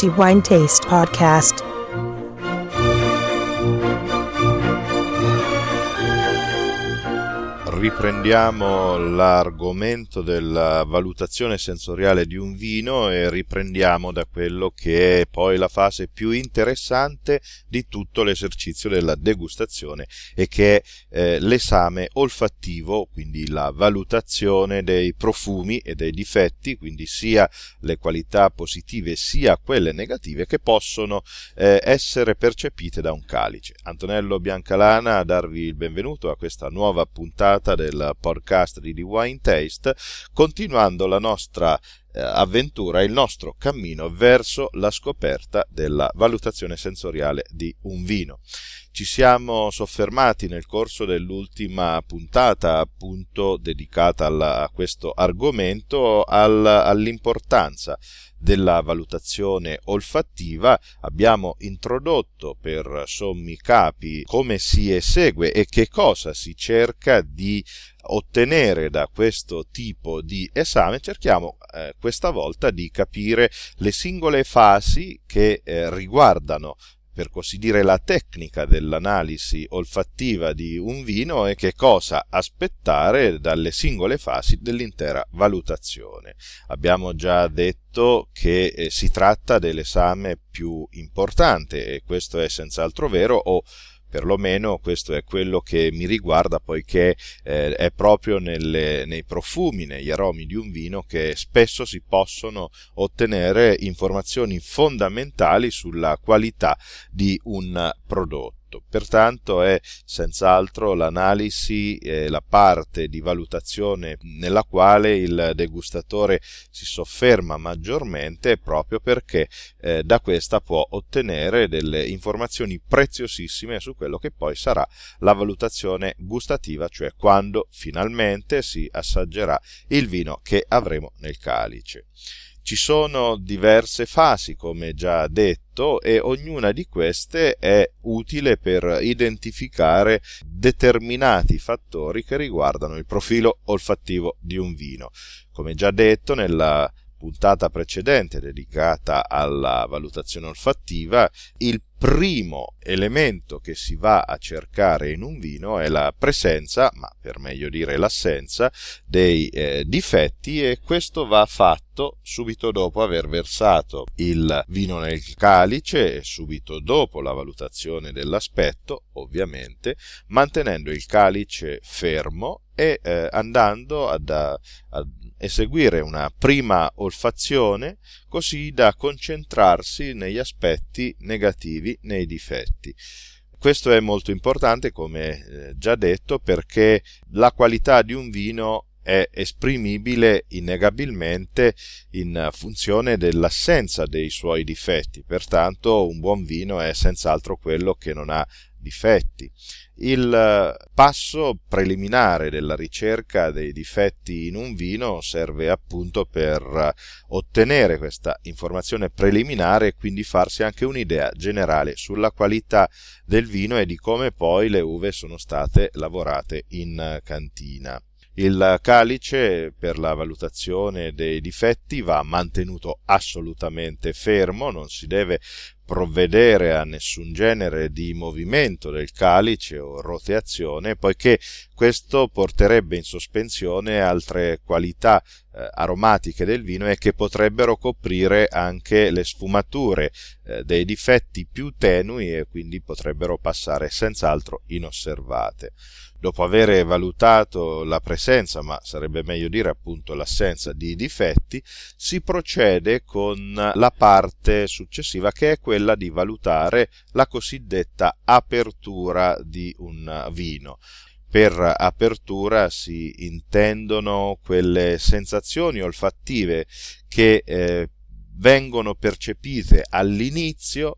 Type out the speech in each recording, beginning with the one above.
The Wine Taste Podcast. Riprendiamo l'argomento della valutazione sensoriale di un vino e riprendiamo da quello che è poi la fase più interessante di tutto l'esercizio della degustazione e che è eh, l'esame olfattivo, quindi la valutazione dei profumi e dei difetti, quindi sia le qualità positive sia quelle negative che possono eh, essere percepite da un calice. Antonello Biancalana a darvi il benvenuto a questa nuova puntata puntata del podcast di The Wine Taste, continuando la nostra eh, avventura, il nostro cammino verso la scoperta della valutazione sensoriale di un vino. Ci siamo soffermati nel corso dell'ultima puntata, appunto dedicata alla, a questo argomento, al, all'importanza della valutazione olfattiva. Abbiamo introdotto per sommi capi come si esegue e che cosa si cerca di ottenere da questo tipo di esame. Cerchiamo eh, questa volta di capire le singole fasi che eh, riguardano per così dire la tecnica dell'analisi olfattiva di un vino e che cosa aspettare dalle singole fasi dell'intera valutazione. Abbiamo già detto che eh, si tratta dell'esame più importante e questo è senz'altro vero o perlomeno questo è quello che mi riguarda poiché eh, è proprio nelle, nei profumi, negli aromi di un vino che spesso si possono ottenere informazioni fondamentali sulla qualità di un prodotto tutto. Pertanto è senz'altro l'analisi e la parte di valutazione nella quale il degustatore si sofferma maggiormente proprio perché eh, da questa può ottenere delle informazioni preziosissime su quello che poi sarà la valutazione gustativa, cioè quando finalmente si assaggerà il vino che avremo nel calice. Ci sono diverse fasi, come già detto, e ognuna di queste è utile per identificare determinati fattori che riguardano il profilo olfattivo di un vino. Come già detto nella puntata precedente dedicata alla valutazione olfattiva, il primo elemento che si va a cercare in un vino è la presenza, ma per meglio dire l'assenza, dei eh, difetti e questo va fatto subito dopo aver versato il vino nel calice e subito dopo la valutazione dell'aspetto, ovviamente, mantenendo il calice fermo e eh, andando ad, a, eseguire una prima olfazione così da concentrarsi negli aspetti negativi, nei difetti. Questo è molto importante, come eh, già detto, perché la qualità di un vino è esprimibile innegabilmente in funzione dell'assenza dei suoi difetti, pertanto un buon vino è senz'altro quello che non ha difetti. Il eh, passo preliminare della ricerca dei difetti in un vino serve appunto per eh, ottenere questa informazione preliminare e quindi farsi anche un'idea generale sulla qualità del vino e di come poi le uve sono state lavorate in eh, cantina. Il calice per la valutazione dei difetti va mantenuto assolutamente fermo, non si deve provvedere a nessun genere di movimento del calice o roteazione, poiché questo porterebbe in sospensione altre qualità eh, aromatiche del vino e che potrebbero coprire anche le sfumature eh, dei difetti più tenui e quindi potrebbero passare senz'altro inosservate. Dopo aver valutato la presenza, ma sarebbe meglio dire appunto l'assenza di difetti, si procede con la parte successiva che è quella di valutare la cosiddetta apertura di un vino. Per apertura si intendono quelle sensazioni olfattive che eh, vengono percepite all'inizio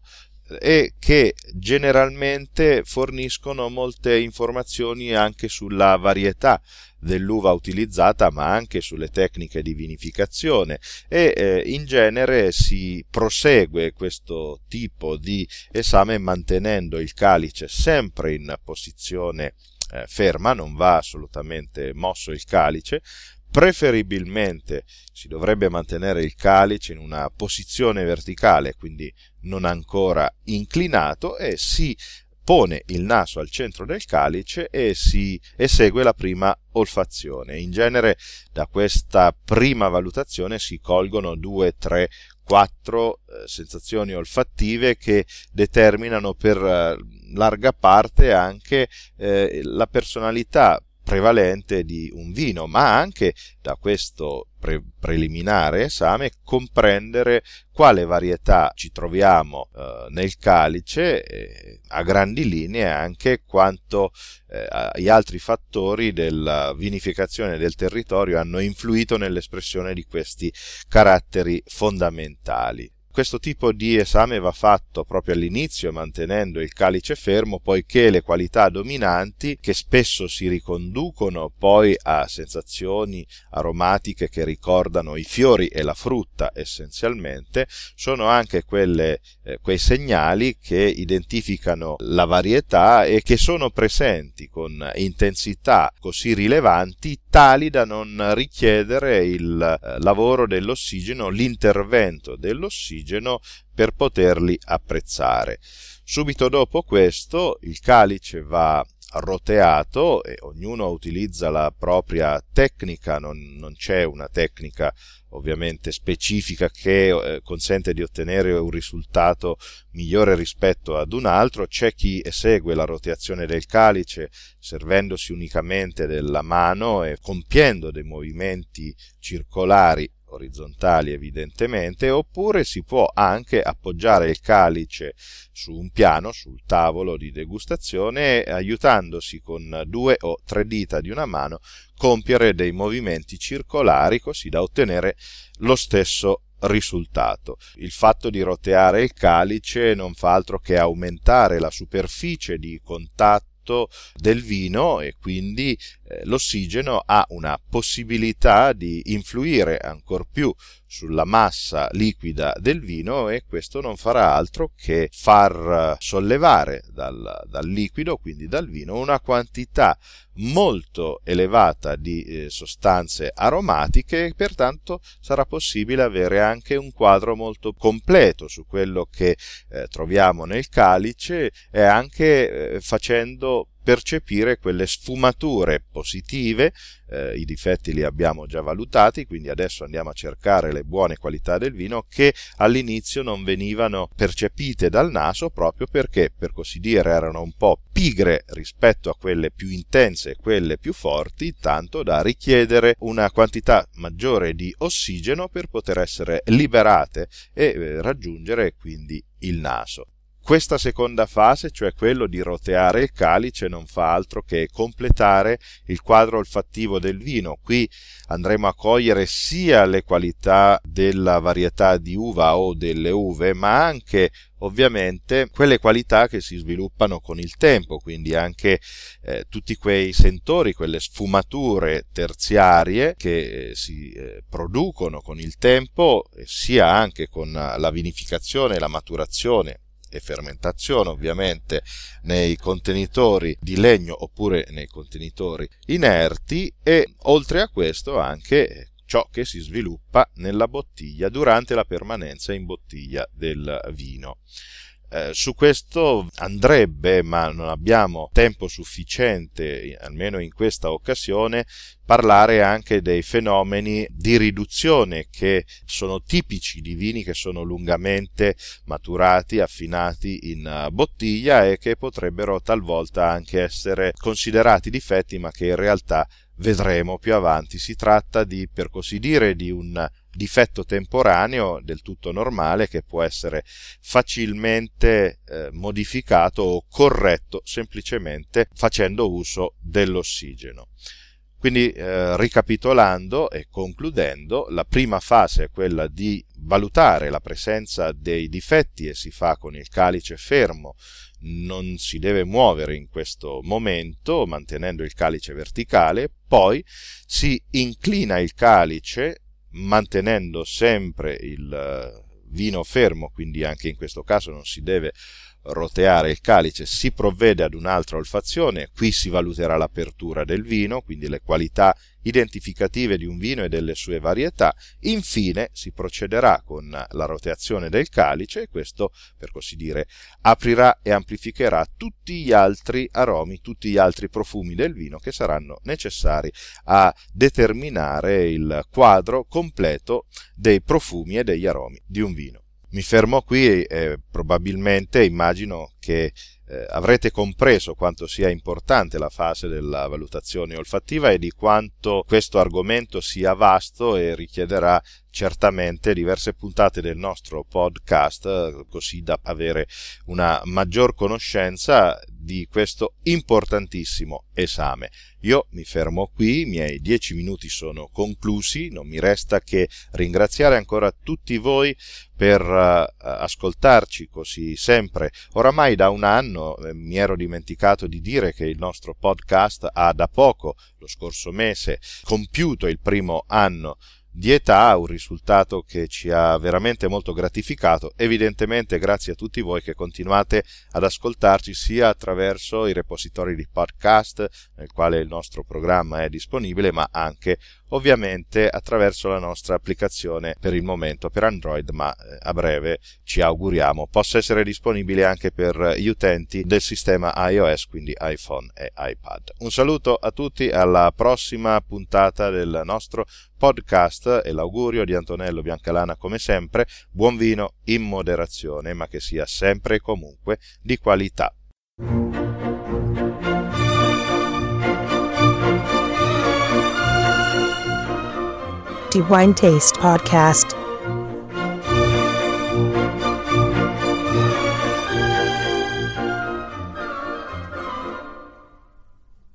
e che generalmente forniscono molte informazioni anche sulla varietà dell'uva utilizzata ma anche sulle tecniche di vinificazione. E eh, in genere si prosegue questo tipo di esame mantenendo il calice sempre in posizione eh, ferma, non va assolutamente mosso il calice. Preferibilmente si dovrebbe mantenere il calice in una posizione verticale, quindi non ancora inclinato, e si pone il naso al centro del calice e si esegue la prima olfazione. In genere da questa prima valutazione si colgono due, tre, quattro eh, sensazioni olfattive che determinano per eh, larga parte anche eh, la personalità prevalente di un vino, ma anche da questo pre- preliminare esame comprendere quale varietà ci troviamo eh, nel calice eh, a grandi linee anche quanto eh, gli altri fattori della vinificazione del territorio hanno influito nell'espressione di questi caratteri fondamentali. Questo tipo di esame va fatto proprio all'inizio mantenendo il calice fermo poiché le qualità dominanti che spesso si riconducono poi a sensazioni aromatiche che ricordano i fiori e la frutta essenzialmente sono anche quelle, eh, quei segnali che identificano la varietà e che sono presenti con intensità così rilevanti tali da non richiedere il eh, lavoro dell'ossigeno, l'intervento dell'ossigeno ossigeno per poterli apprezzare. Subito dopo questo il calice va roteato e ognuno utilizza la propria tecnica, non, non c'è una tecnica ovviamente specifica che eh, consente di ottenere un risultato migliore rispetto ad un altro, c'è chi esegue la rotazione del calice servendosi unicamente della mano e compiendo dei movimenti circolari orizzontali evidentemente, oppure si può anche appoggiare il calice su un piano, sul tavolo di degustazione, aiutandosi con due o tre dita di una mano compiere dei movimenti circolari così da ottenere lo stesso risultato. Il fatto di roteare il calice non fa altro che aumentare la superficie di contatto del vino e quindi l'ossigeno ha una possibilità di influire ancor più sulla massa liquida del vino e questo non farà altro che far sollevare dal, dal liquido, quindi dal vino, una quantità molto elevata di eh, sostanze aromatiche e pertanto sarà possibile avere anche un quadro molto completo su quello che eh, troviamo nel calice e anche eh, facendo percepire quelle sfumature positive, eh, i difetti li abbiamo già valutati, quindi adesso andiamo a cercare le buone qualità del vino che all'inizio non venivano percepite dal naso proprio perché, per così dire, erano un po' pigre rispetto a quelle più intense e quelle più forti, tanto da richiedere una quantità maggiore di ossigeno per poter essere liberate e eh, raggiungere quindi il naso. Questa seconda fase, cioè quello di roteare il calice, non fa altro che completare il quadro olfattivo del vino. Qui andremo a cogliere sia le qualità della varietà di uva o delle uve, ma anche ovviamente quelle qualità che si sviluppano con il tempo, quindi anche eh, tutti quei sentori, quelle sfumature terziarie che eh, si eh, producono con il tempo, sia anche con la vinificazione e la maturazione e fermentazione ovviamente nei contenitori di legno oppure nei contenitori inerti e oltre a questo anche ciò che si sviluppa nella bottiglia durante la permanenza in bottiglia del vino. Eh, su questo andrebbe, ma non abbiamo tempo sufficiente, almeno in questa occasione, parlare anche dei fenomeni di riduzione che sono tipici di vini che sono lungamente maturati, affinati in eh, bottiglia e che potrebbero talvolta anche essere considerati difetti, ma che in realtà vedremo più avanti. Si tratta di, per così dire, di un difetto temporaneo del tutto normale che può essere facilmente eh, modificato o corretto semplicemente facendo uso dell'ossigeno. Quindi eh, ricapitolando e concludendo, la prima fase è quella di valutare la presenza dei difetti e si fa con il calice fermo, non si deve muovere in questo momento mantenendo il calice verticale, poi si inclina il calice mantenendo sempre il eh, vino fermo, quindi anche in questo caso non si deve roteare il calice si provvede ad un'altra olfazione, qui si valuterà l'apertura del vino, quindi le qualità identificative di un vino e delle sue varietà, infine si procederà con la roteazione del calice e questo, per così dire, aprirà e amplificherà tutti gli altri aromi, tutti gli altri profumi del vino che saranno necessari a determinare il quadro completo dei profumi e degli aromi di un vino. Mi fermo qui e probabilmente immagino che eh, avrete compreso quanto sia importante la fase della valutazione olfattiva e di quanto questo argomento sia vasto e richiederà certamente diverse puntate del nostro podcast così da avere una maggior conoscenza di questo importantissimo esame. Io mi fermo qui, i miei dieci minuti sono conclusi, non mi resta che ringraziare ancora tutti voi per uh, ascoltarci così sempre. Oramai da un anno eh, mi ero dimenticato di dire che il nostro podcast ha da poco, lo scorso mese, compiuto il primo anno di età, un risultato che ci ha veramente molto gratificato, evidentemente grazie a tutti voi che continuate ad ascoltarci sia attraverso i repositori di podcast nel quale il nostro programma è disponibile, ma anche ovviamente attraverso la nostra applicazione per il momento per Android, ma eh, a breve ci auguriamo possa essere disponibile anche per gli utenti del sistema iOS, quindi iPhone e iPad. Un saluto a tutti, alla prossima puntata del nostro podcast e l'augurio di Antonello Biancalana come sempre, buon vino in moderazione, ma che sia sempre e comunque di qualità. The Wine Taste Podcast.